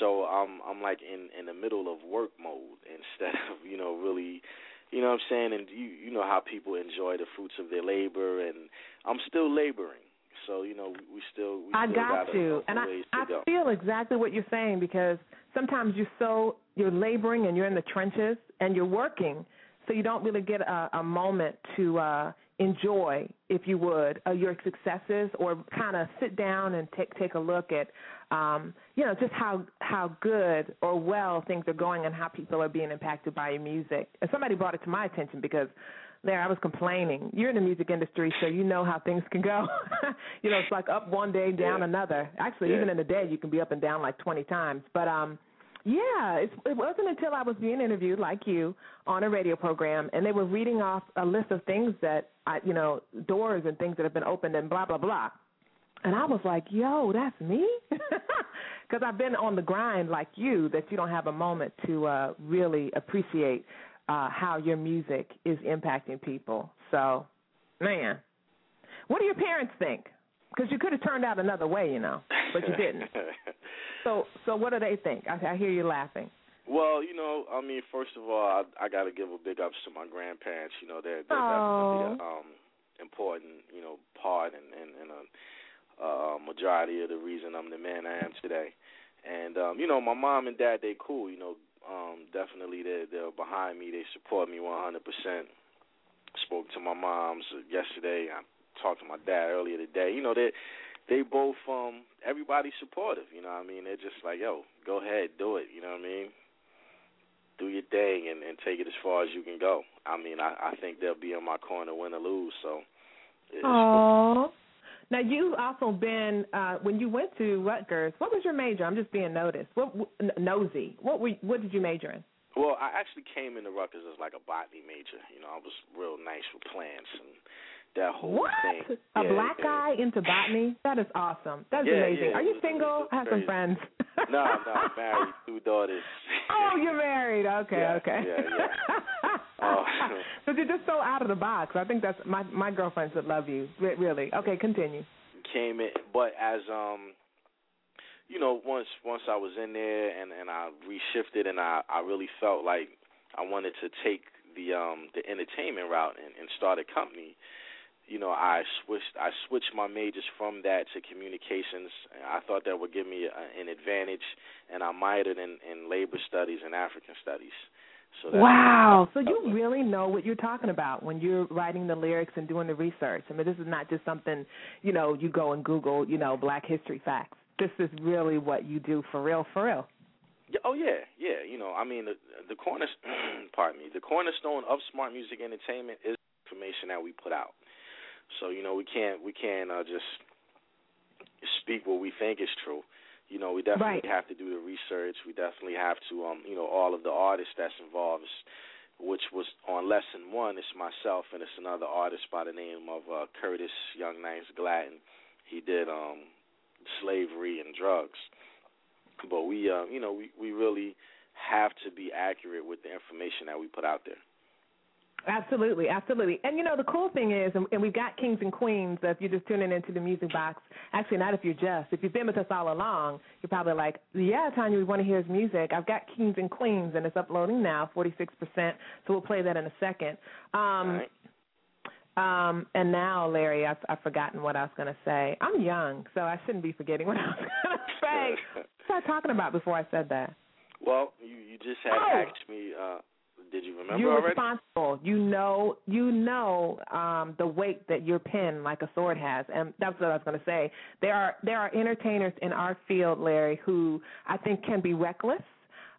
So I'm I'm like in in the middle of work mode (laughs) instead of, you know, really you know what I'm saying? And you you know how people enjoy the fruits of their labor and I'm still laboring. So, you know, we, we still we I still got got you, a, a and I I go. feel exactly what you're saying because sometimes you're so you're laboring and you're in the trenches and you're working, so you don't really get a, a moment to uh enjoy, if you would, uh, your successes or kind of sit down and take take a look at, um, you know, just how how good or well things are going and how people are being impacted by your music. And somebody brought it to my attention because there I was complaining. You're in the music industry, so you know how things can go. (laughs) you know, it's like up one day, down Yeah. another. Actually, Yeah. even in a day, you can be up and down like 20 times. But um, yeah, it's, it wasn't until I was being interviewed, like you, on a radio program, and they were reading off a list of things that I, you know, doors and things that have been opened and blah blah blah. And I was like, yo, that's me? (laughs) Because I've been on the grind like you, that you don't have a moment to uh, really appreciate uh, how your music is impacting people. So, man, what do your parents think? Because you could have turned out another way, you know, but you didn't. (laughs) So, so what do they think? I, I hear you laughing. Well, you know, I mean, first of all, I, I got to give a big ups to my grandparents. You know, they're, they're Aww. definitely a um, important, you know, part and and, and a, a majority of the reason I'm the man I am today. And um, you know, my mom and dad, they cool. You know, um, definitely they're they're behind me. They support me 100%. Spoke to my moms yesterday. I talked to my dad earlier today. You know, they they both um everybody's supportive. You know, what I mean, they're just like, yo, go ahead, do it. You know what I mean? Do your thing and, and take it as far as you can go. I mean, I, I think they'll be in my corner, win or lose. So. Aww. Now you've also been uh when you went to Rutgers. What was your major? I'm just being noticed. What n- nosy? What were, what did you major in? Well, I actually came into Rutgers as like a botany major. You know, I was real nice with plants and that whole What? thing. A Yeah, black guy into botany? That is awesome. That's Yeah, amazing. yeah, Are you single? I have some friends. (laughs) No, I'm not married, two daughters. (laughs) Oh, you're married. Okay, okay. yeah, yeah. (laughs) Oh. so you're just so out of the box. I think that's my my girlfriends would love you. Really. Okay, continue. came in but as um you know once once I was in there and and I reshifted and I I really felt like I wanted to take the um the entertainment route and, and start a company you know I switched I switched my majors from that to communications I thought that would give me a, an advantage and I minored in in labor studies and African studies so that Wow. So you really know what you're talking about when you're writing the lyrics and doing the research. I mean, this is not just something, you know, you go and Google, you know, Black History facts. This is really what you do for real, for real. Oh yeah, yeah. You know, I mean, the the corner, (clears throat) pardon me, the cornerstone of smart music entertainment is information that we put out. So you know, we can't we can't uh, just speak what we think is true. You know, we definitely Right. have to do the research. We definitely have to, um, you know, all of the artists that's involved, which was on lesson one. It's myself and it's another artist by the name of uh, Curtis Young Nice Gladden. He did um, slavery and drugs but we um you know we we really have to be accurate with the information that we put out there Absolutely, absolutely. And you know, the cool thing is, and, and we've got kings and queens. So If you're just tuning into the music box, actually, not if you're just. If you've been with us all along, you're probably like, yeah, Tanya, we want to hear his music. I've got kings and queens, and it's uploading now, 46%. So we'll play that in a second. Um, Um, and now, Larry, I've, I've forgotten what I was going to say. I'm young, so I shouldn't be forgetting what I was (laughs) going to say. (laughs) What was I talking about before I said that? well you you just had Oh. asked me uh did you remember You're already responsible. You know, you know um, the weight that your pen, like a sword, has, and that's what I was going to say. There are there are entertainers in our field, Larry, who I think can be reckless.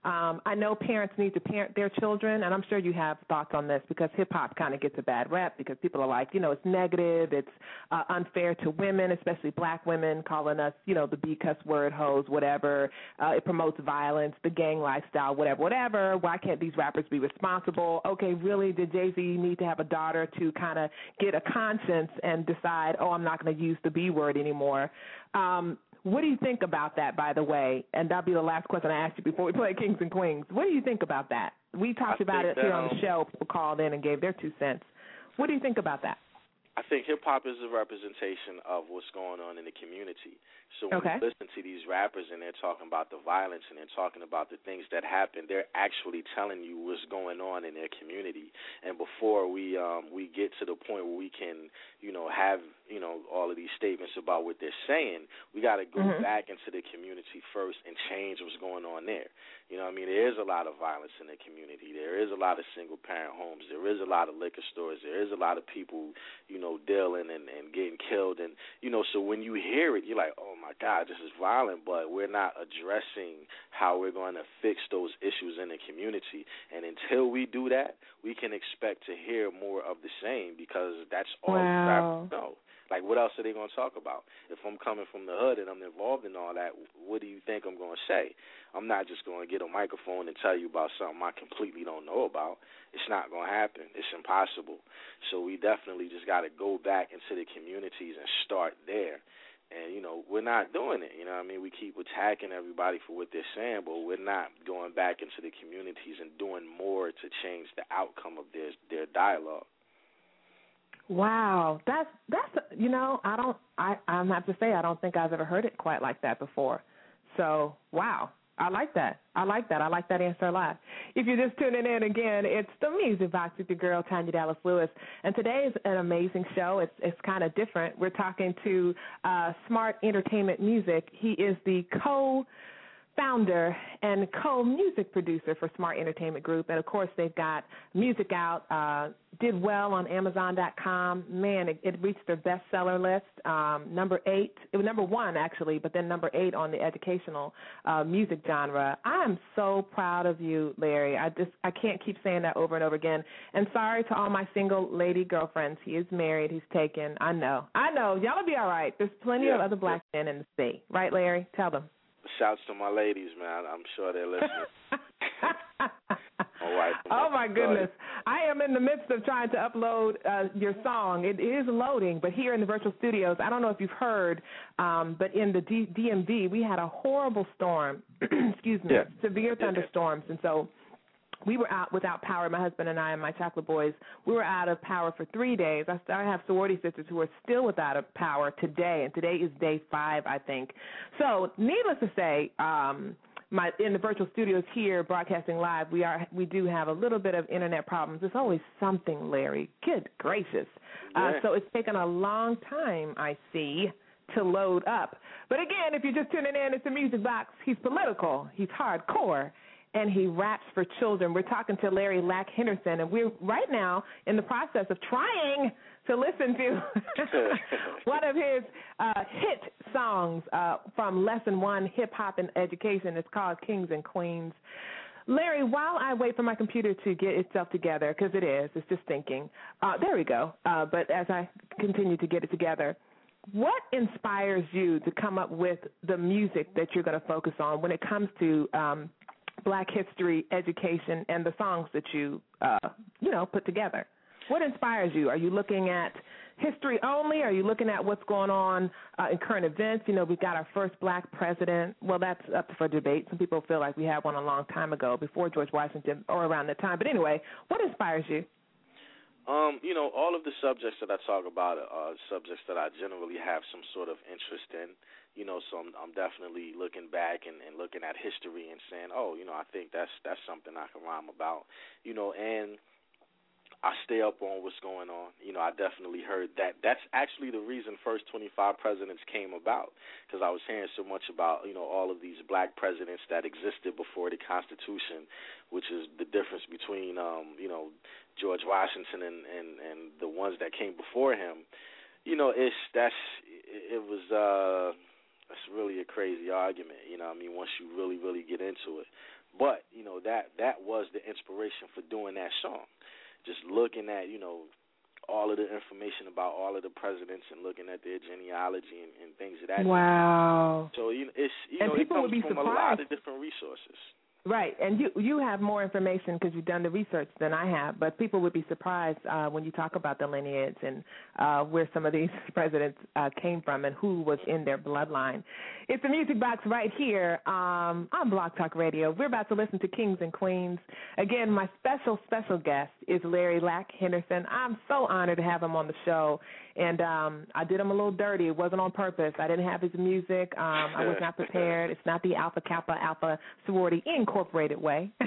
Um, I know parents need to parent their children, and I'm sure you have thoughts on this because hip hop kind of gets a bad rep because people are like, you know, it's negative, it's uh, unfair to women, especially black women, calling us, you know, the B cuss word, hoes, whatever. Uh, it promotes violence, the gang lifestyle, whatever, whatever. Why can't these rappers be responsible? Okay, really, did Jay Z need to have a daughter to kind of get a conscience and decide, oh, I'm not going to use the B word anymore? Um, what do you think about that, by the way? And that'll be the last question I ask you before we play (laughs) Kings and Queens. What do you think about that? We talked I about it here on the um, show. People called in and gave their two cents. What do you think about that? I think hip hop is a representation of what's going on in the community. So when Okay. you listen to these rappers and they're talking about the violence and they're talking about the things that happen, they're actually telling you what's going on in their community. And before we um we get to the point where we can, you know, have, you know, all of these statements about what they're saying, we got to go Mhm. back into the community first and change what's going on there. You know, what I mean, there is a lot of violence in the community. There is a lot of single parent homes. There is a lot of liquor stores. There is a lot of people, you know, dealing and and getting killed. And you know, so when you hear it, you're like, oh my God, this is violent. But we're not addressing how we're going to fix those issues in the community. And until we do that, we can expect to hear more of the same because that's all Wow. rappers know. Like, what else are they going to talk about? If I'm coming from the hood and I'm involved in all that, what do you think I'm going to say? I'm not just going to get a microphone and tell you about something I completely don't know about. It's not going to happen. It's impossible. So we definitely just got to go back into the communities and start there. And you know, we're not doing it. You know, I mean, we keep attacking everybody for what they're saying, but we're not going back into the communities and doing more to change the outcome of their their dialogue. Wow, that's that's you know I don't I I have to say I don't think I've ever heard it quite like that before. So wow, I like that. I like that. I like that answer a lot. If you're just tuning in again, it's the Music Box with your girl Tanya Dallas Lewis, and today is an amazing show. It's it's kind of different. We're talking to uh, Smart Entertainment Music. He is the co founder and co-music producer for Smart Entertainment Group, and of course they've got music out. Uh, did well on Amazon.com. Man, it, it reached their bestseller list, um, number eight. It was number one actually, but then number eight on the educational uh, music genre. I am so proud of you, Larry. I just I can't keep saying that over and over again. And sorry to all my single lady girlfriends. He is married. He's taken. I know. I know. Y'all will be all right. There's plenty yeah. of other black men in the state, right, Larry? Tell them. Shouts to my ladies, man. I'm sure they're listening. (laughs) my. Oh my goodness! I am in the midst of trying to upload uh, your song. It is loading, but here in the virtual studios, I don't know if you've heard, um, but in the D- DMV, we had a horrible storm. (clears throat) excuse me, yeah. severe thunderstorms, and so we were out without power. My husband and I and my chocolate boys, we were out of power for three days. I, I have sorority sisters who are still without power today, and today is day five, I think. So, needless to say, um, my in the virtual studios here, broadcasting live, we are we do have a little bit of internet problems. It's always something, Larry. Good gracious! Yeah. Uh, so it's taken a long time, I see to load up. But again, if you're just tuning in, it's the music box. He's political. He's hardcore and he raps for children. We're talking to Larry Lak Henderson, and we're right now in the process of trying to listen to (laughs) one of his uh, hit songs uh, from Lesson One Hip Hop and Education. It's called Kings and Queens. Larry, while I wait for my computer to get itself together, because it is, it's just thinking. Uh, there we go. Uh, but as I continue to get it together, what inspires you to come up with the music that you're going to focus on when it comes to um, Black history education and the songs that you uh, you know put together. What inspires you? Are you looking at history only? Are you looking at what's going on uh, in current events? You know, we've got our first black president. Well, that's up for debate. Some people feel like we had one a long time ago, before George Washington or around that time. But anyway, what inspires you? Um, you know, all of the subjects that I talk about are subjects that I generally have some sort of interest in you know, so I'm, I'm definitely looking back and, and looking at history and saying, oh, you know, I think that's that's something I can rhyme about, you know, and I stay up on what's going on. You know, I definitely heard that. That's actually the reason first 25 presidents came about because I was hearing so much about, you know, all of these black presidents that existed before the Constitution, which is the difference between, um, you know, George Washington and and and the ones that came before him. You know, it's that's it was uh that's really a crazy argument, you know. I mean, once you really, really get into it, but you know that that was the inspiration for doing that song. Just looking at you know all of the information about all of the presidents and looking at their genealogy and, and things of that. Wow. So you know, it's you and know it comes from surprised. a lot of different resources. Right, and you you have more information because you've done the research than I have. But people would be surprised uh, when you talk about the lineage and uh, where some of these (laughs) presidents uh, came from and who was in their bloodline. It's the Music Box right here um, on BlogTalkRadio. We're about to listen to Kings and Queens. Again, my special special guest is Larry Lak Henderson. I'm so honored to have him on the show, and um, I did him a little dirty. It wasn't on purpose. I didn't have his music. Um, I was not prepared. It's not the Alpha Kappa Alpha Sorority Incorporated way. (laughs)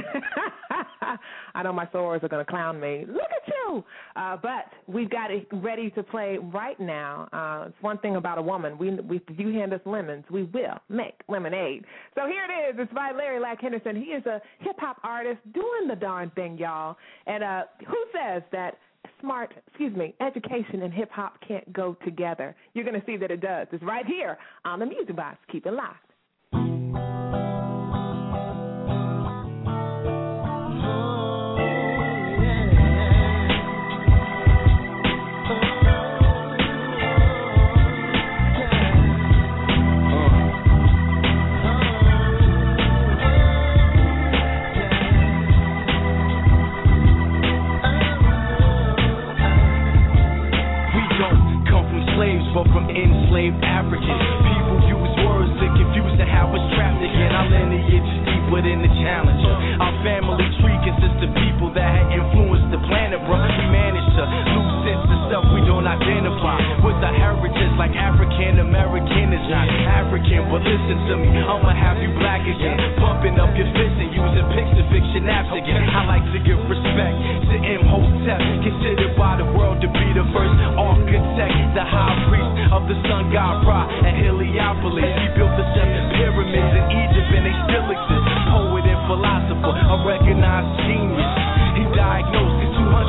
I know my sorors are going to clown me. Look at you! Uh, but we've got it ready to play right now. Uh, it's one thing about a woman. We, we, if you hand us lemons, we will make lemonade. So here it is. It's by Larry Lak Henderson. He is a hip hop artist doing the darn thing, y'all. And uh, who says that smart, excuse me, education and hip hop can't go together? You're going to see that it does. It's right here on the Music Box. Keep it locked. Enslaved People use words to confuse and how it's trapped again. Our lineage is deeper than the challenger. Our family tree consists of people that had influenced the planet, bro. We managed to lose sense of self we don't identify with the heritage like African American is not African. But listen to me, I'ma have you black again. Pumping good fishing, using pics to fix your napkin. I like to give respect to Imhotep, considered by the world to be the first architect, the high priest of the sun god Ra at Heliopolis. He built the seven pyramids in Egypt and they still exist. Poet and philosopher, a recognized genius. He diagnosed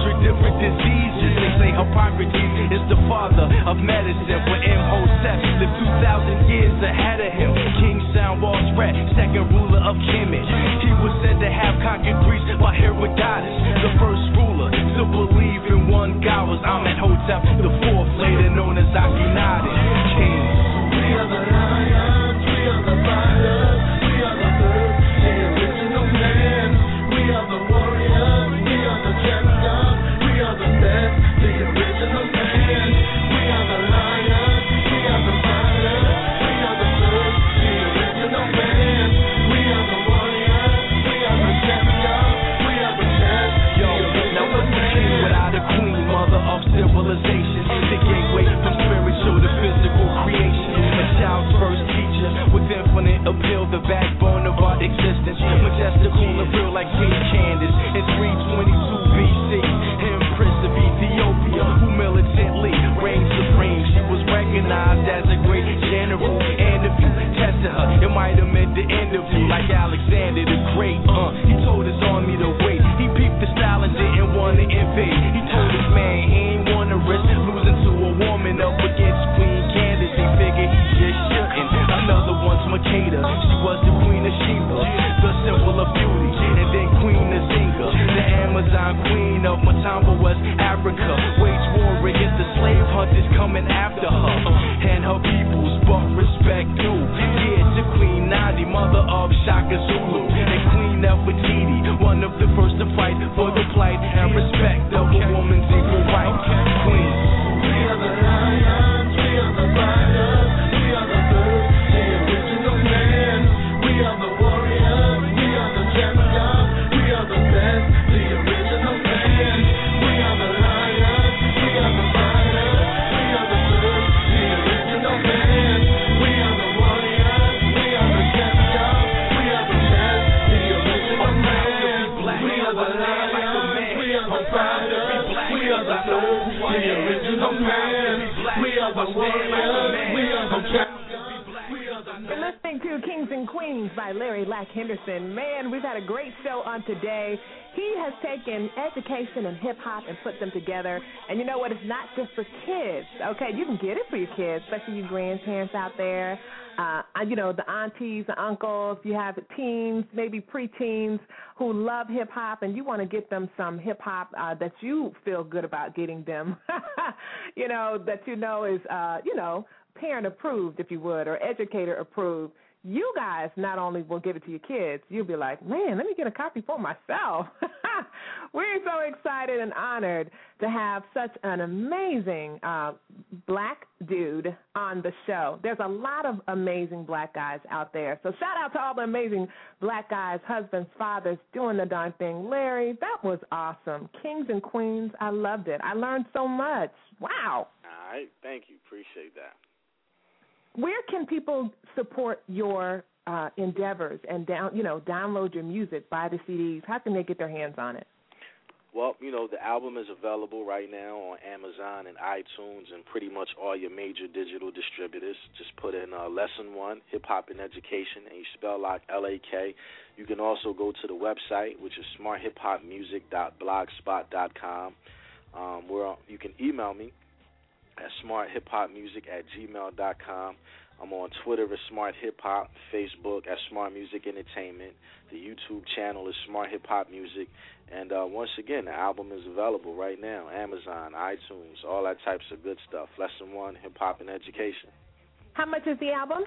200 different diseases. They say Hippocrates is the father of medicine. When Imhotep lived 2,000 years ahead of him. King Senwosret, second ruler of Kemet. He was said to have conquered Greece by Herodotus, the first ruler to believe in one God was Amenhotep the fourth, later known as Akhenaten. Uncles, you have teens, maybe preteens who love hip hop, and you want to get them some hip hop uh, that you feel good about getting them. (laughs) you know, that you know is, uh, you know, parent approved, if you would, or educator approved, you guys not only will give it to your kids, you'll be like, man, let me get a copy for myself. (laughs) We're so excited and honored to have such an amazing uh, black dude on the show. There's a lot of amazing black guys out there. So shout out to all the amazing black guys, husbands, fathers doing the darn thing. Larry, that was awesome. Kings and queens, I loved it. I learned so much. Wow. All right, thank you. Appreciate that. Where can people support your uh, endeavors and down, you know, download your music, buy the CDs? How can they get their hands on it? Well, you know, the album is available right now on Amazon and iTunes and pretty much all your major digital distributors. Just put in uh, Lesson 1, Hip Hop and Education, and you spell like L A K. You can also go to the website, which is smarthiphopmusic.blogspot.com, um, where you can email me at smarthiphopmusic at gmail.com. I'm on Twitter at Smart Hip Hop, Facebook at Smart Music Entertainment. The YouTube channel is Smart Hip Hop Music. And uh, once again, the album is available right now Amazon, iTunes, all that types of good stuff. Lesson 1, Hip Hop and Education. How much is the album?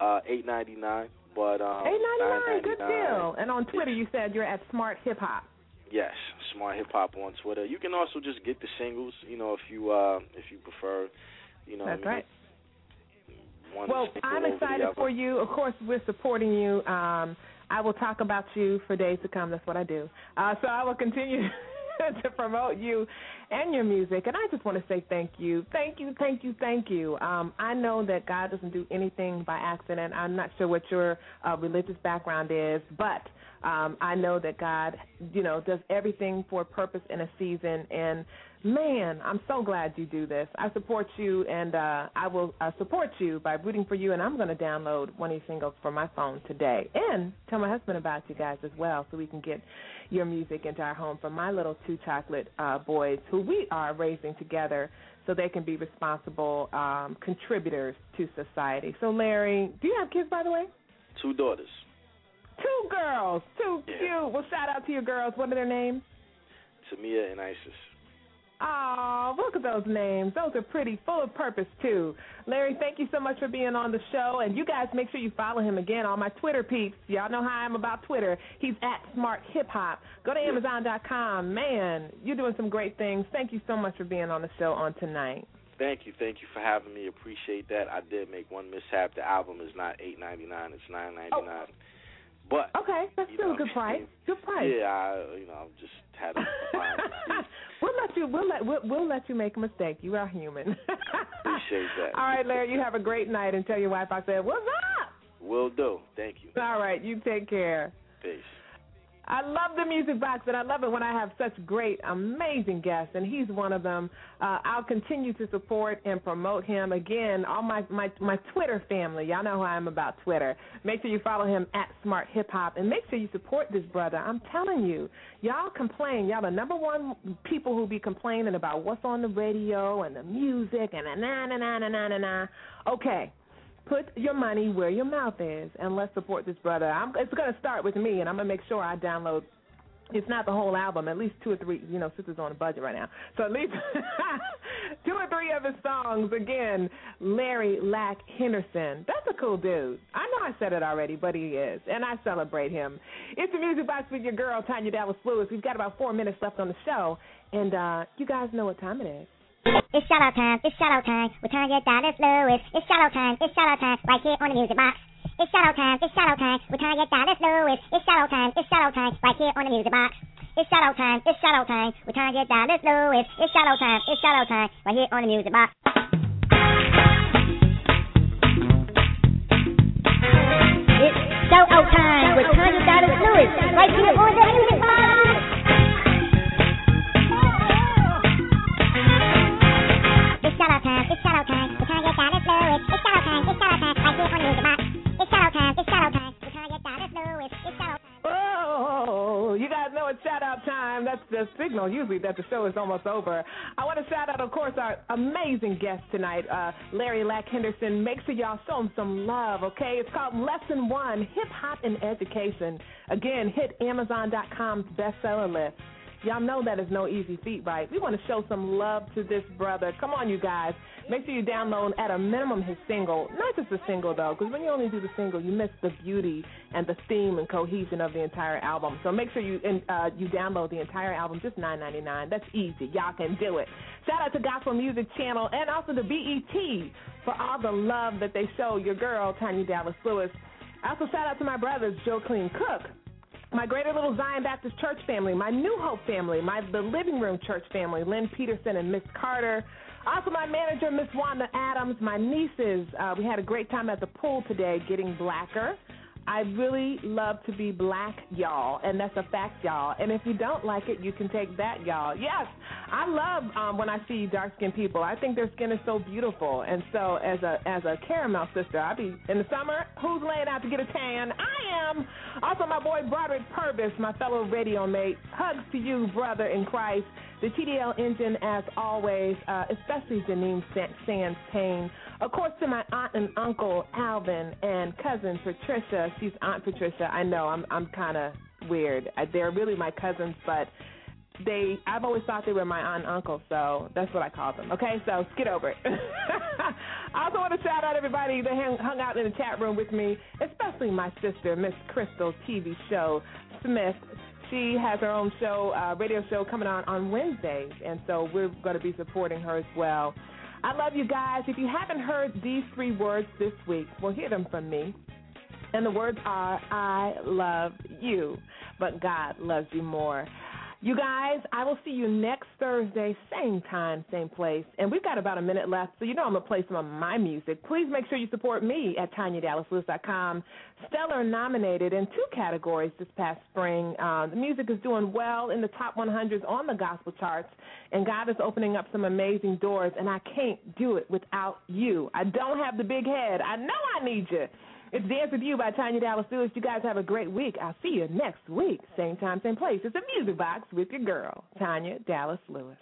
Uh, eight ninety nine, but um, Eight ninety nine, good deal. And on Twitter, you said you're at Smart Hip Hop. Yes, Smart Hip Hop on Twitter. You can also just get the singles, you know, if you uh if you prefer, you know. That's right. One Well, I'm excited for you. Of course, we're supporting you. Um, I will talk about you for days to come. That's what I do. Uh, so I will continue (laughs) to promote you and your music. And I just want to say thank you, thank you, thank you, thank you. Um, I know that God doesn't do anything by accident. I'm not sure what your uh, religious background is, but um, I know that God, you know, does everything for a purpose in a season. And man, I'm so glad you do this. I support you, and uh, I will uh, support you by rooting for you. And I'm going to download one of your singles for my phone today, and tell my husband about you guys as well, so we can get your music into our home for my little two chocolate uh, boys, who we are raising together. So they can be responsible um, contributors to society. So, Larry, do you have kids, by the way? Two daughters. Two girls. Too Yeah. cute. Well, shout out to your girls. What are their names? Tamia and Isis. Oh, look at those names. Those are pretty, full of purpose, too. Larry, thank you so much for being on the show. And you guys make sure you follow him again on my Twitter peeps. Y'all know how I'm about Twitter. He's at Smart Hip Hop. Go to Amazon.com. Man, you're doing some great things. Thank you so much for being on the show on tonight. Thank you, thank you for having me. Appreciate that. I did make one mishap. The album is not eight ninety nine; it's nine ninety nine. Oh. But Okay, that's still know, a good price. Good price. yeah, I you know I've just had a (laughs) we'll let you. We'll let. We'll, we'll let you make a mistake. You are human. (laughs) appreciate that. All right, Larry. You have a great night, and tell your wife I said, "What's up?" Will do. Thank you. All right, you take care. Peace. I love the music box, and I love it when I have such great, amazing guests, and he's one of them. Uh, I'll continue to support and promote him. Again, all my, my my Twitter family, y'all know how I'm about Twitter. Make sure you follow him at Smart Hip Hop, and make sure you support this brother. I'm telling you, y'all complain. Y'all the number one people who be complaining about what's on the radio and the music and na na na na na na. Okay, put your money where your mouth is and let's support this brother. I'm, it's going to start with me, and I'm going to make sure I download. It's not the whole album, at least two or three. You know, sister's on a budget right now, so at least (laughs) two or three of his songs. Again, Larry Lak Henderson. That's a cool dude. I know I said it already, but he is, and I celebrate him. It's the music box with your girl Tanya Dallas Lewis. We've got about four minutes left on the show, and uh, you guys know what time it is. It's shout out time, it's shout out time. We're trying to get Dallas Lewis. It's shout out time, it's shout out time. Right here on the music box. It's shout out time, it's shout out time. We're trying to get Dallas Lewis. It's shout out time, it's shout out time. Right here on the music box. It's shout out time, it's shout out time. We're trying to get Dallas Lewis. It's shout out time, it's shout out time. Right here on the music box. It's shout out time with Tanya Dallas Lewis. Right here on the music box. It's shout out time. Oh, you guys know it's time. That's the signal usually that the show is almost over. I want to shout out, of course, our amazing guest tonight, uh, Larry Lak Henderson. Make sure y'all show him some love, okay? It's called Lesson One Hip Hop and Education. Again, hit Amazon.com's bestseller list. Y'all know that is no easy feat, right? We want to show some love to this brother. Come on, you guys. Make sure you download at a minimum his single. Not just the single, though, because when you only do the single, you miss the beauty and the theme and cohesion of the entire album. So make sure you uh, you download the entire album, just nine ninety nine. That's easy. Y'all can do it. Shout out to Gospel Music Channel and also the BET for all the love that they show your girl, Tanya Dallas Lewis. Also shout out to my brothers, Joe Clean Cook, my Greater Little Zion Baptist Church family, my New Hope family, my the Living Room Church family, Lynn Peterson and Miss Carter. Also, my manager, Miss Wanda Adams, my nieces. Uh, we had a great time at the pool today getting blacker. I really love to be black, y'all, and that's a fact, y'all. And if you don't like it, you can take that, y'all. Yes, I love um, when I see dark skinned people. I think their skin is so beautiful. And so, as a as a caramel sister, I be in the summer. Who's laying out to get a tan? I am. Also, my boy Broderick Purvis, my fellow radio mate. Hugs to you, brother in Christ. The TDL engine, as always, uh, especially Janine Sa- Sands Payne. Of course, to my aunt and uncle Alvin and cousin Patricia. She's Aunt Patricia. I know I'm I'm kind of weird. They're really my cousins, but they I've always thought they were my aunt and uncle, so that's what I call them. Okay, so get over it. (laughs) I also want to shout out everybody that hung, hung out in the chat room with me, especially my sister, Miss Crystal TV show Smith. She has her own show, uh, radio show coming on on Wednesdays, and so we're going to be supporting her as well. I love you guys. If you haven't heard these three words this week, well, hear them from me. And the words are, I love you, but God loves you more. You guys, I will see you next Thursday, same time, same place. And we've got about a minute left, so you know I'm going to play some of my music. Please make sure you support me at TanyaDallasLewis.com. Stellar nominated in two categories this past spring. Uh, the music is doing well in the top 100s on the gospel charts, and God is opening up some amazing doors, and I can't do it without you. I don't have the big head. I know I need you. It's Dance With You by Tanya Dallas Lewis. You guys have a great week. I'll see you next week, same time, same place. It's a music box with your girl, Tanya Dallas Lewis.